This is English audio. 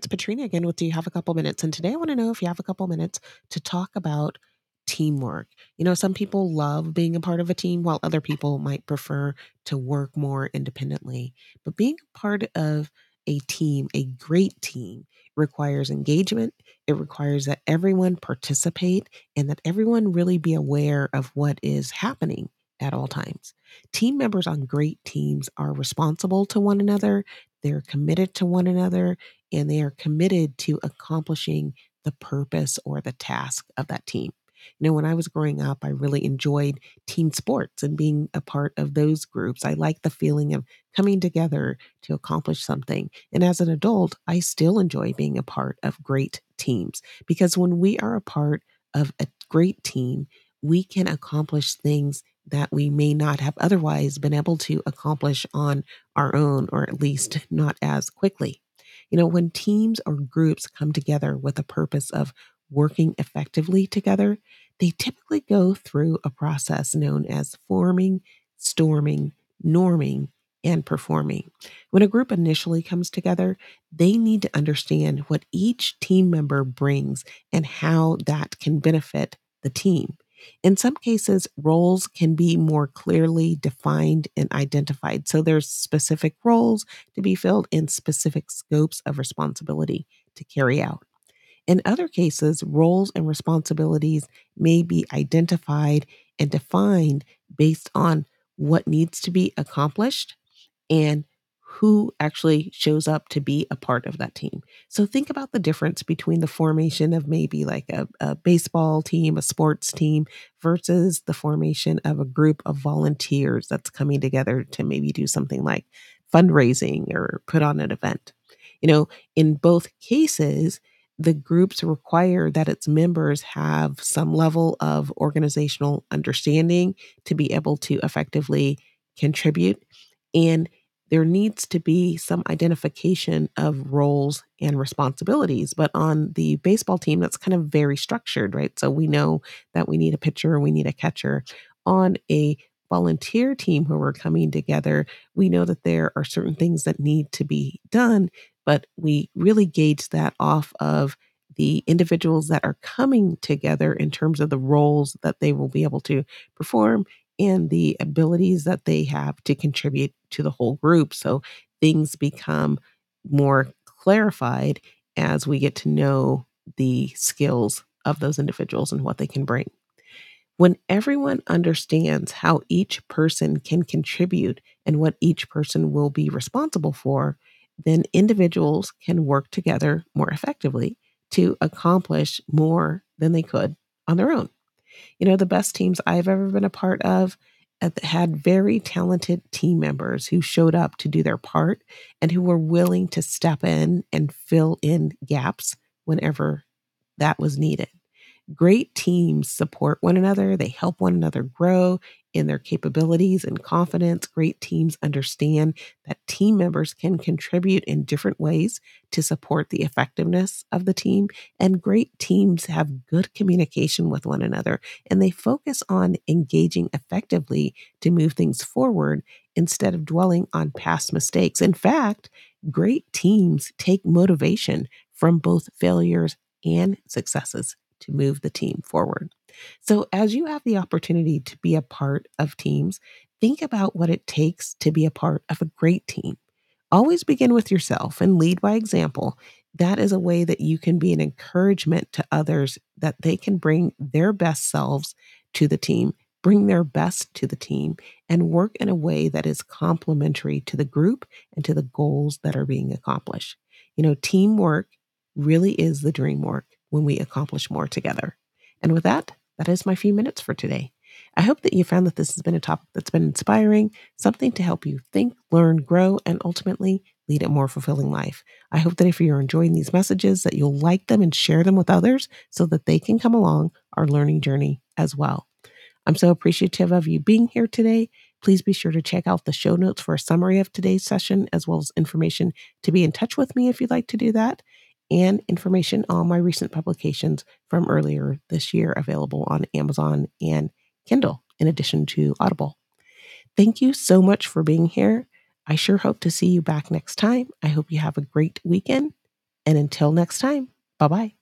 It's Patrina again with Do You Have a Couple Minutes? And today I want to know if you have a couple minutes to talk about teamwork. You know, some people love being a part of a team, while other people might prefer to work more independently. But being a part of a team, a great team, requires engagement. It requires that everyone participate and that everyone really be aware of what is happening at all times. Team members on great teams are responsible to one another, they're committed to one another, and they are committed to accomplishing the purpose or the task of that team. You know, when I was growing up, I really enjoyed team sports and being a part of those groups. I like the feeling of coming together to accomplish something. And as an adult, I still enjoy being a part of great teams because when we are a part of a great team, we can accomplish things that we may not have otherwise been able to accomplish on our own, or at least not as quickly. You know, when teams or groups come together with a purpose of working effectively together, they typically go through a process known as forming, storming, norming, and performing. When a group initially comes together, they need to understand what each team member brings and how that can benefit the team. In some cases, roles can be more clearly defined and identified. So there's specific roles to be filled in specific scopes of responsibility to carry out. In other cases, roles and responsibilities may be identified and defined based on what needs to be accomplished and who actually shows up to be a part of that team. So think about the difference between the formation of maybe like a, a, baseball team, a sports team, versus the formation of a group of volunteers that's coming together to maybe do something like fundraising or put on an event. You know, in both cases, the groups require that its members have some level of organizational understanding to be able to effectively contribute. And there needs to be some identification of roles and responsibilities. But on the baseball team, that's kind of very structured, right? So we know that we need a pitcher we need a catcher. On a volunteer team who are coming together, we know that there are certain things that need to be done, but we really gauge that off of the individuals that are coming together in terms of the roles that they will be able to perform and the abilities that they have to contribute to the whole group. So things become more clarified as we get to know the skills of those individuals and what they can bring. When everyone understands how each person can contribute and what each person will be responsible for, then individuals can work together more effectively to accomplish more than they could on their own. You know, the best teams I've ever been a part of uh, had very talented team members who showed up to do their part and who were willing to step in and fill in gaps whenever that was needed. Great teams support one another, they help one another grow in their capabilities and confidence. Great teams understand that team members can contribute in different ways to support the effectiveness of the team. And great teams have good communication with one another and they focus on engaging effectively to move things forward instead of dwelling on past mistakes. In fact, great teams take motivation from both failures and successes to move the team forward. So, as you have the opportunity to be a part of teams, think about what it takes to be a part of a great team. Always begin with yourself and lead by example. That is a way that you can be an encouragement to others that they can bring their best selves to the team, bring their best to the team, and work in a way that is complementary to the group and to the goals that are being accomplished. You know, teamwork really is the dream work when we accomplish more together. And with that, that is my few minutes for today. I hope that you found that this has been a topic that's been inspiring, something to help you think, learn, grow, and ultimately lead a more fulfilling life. I hope that if you're enjoying these messages that you'll like them and share them with others so that they can come along our learning journey as well. I'm so appreciative of you being here today. Please be sure to check out the show notes for a summary of today's session, as well as information to be in touch with me if you'd like to do that and information on my recent publications from earlier this year available on Amazon and Kindle, in addition to Audible. Thank you so much for being here. I sure hope to see you back next time. I hope you have a great weekend And until next time, bye bye.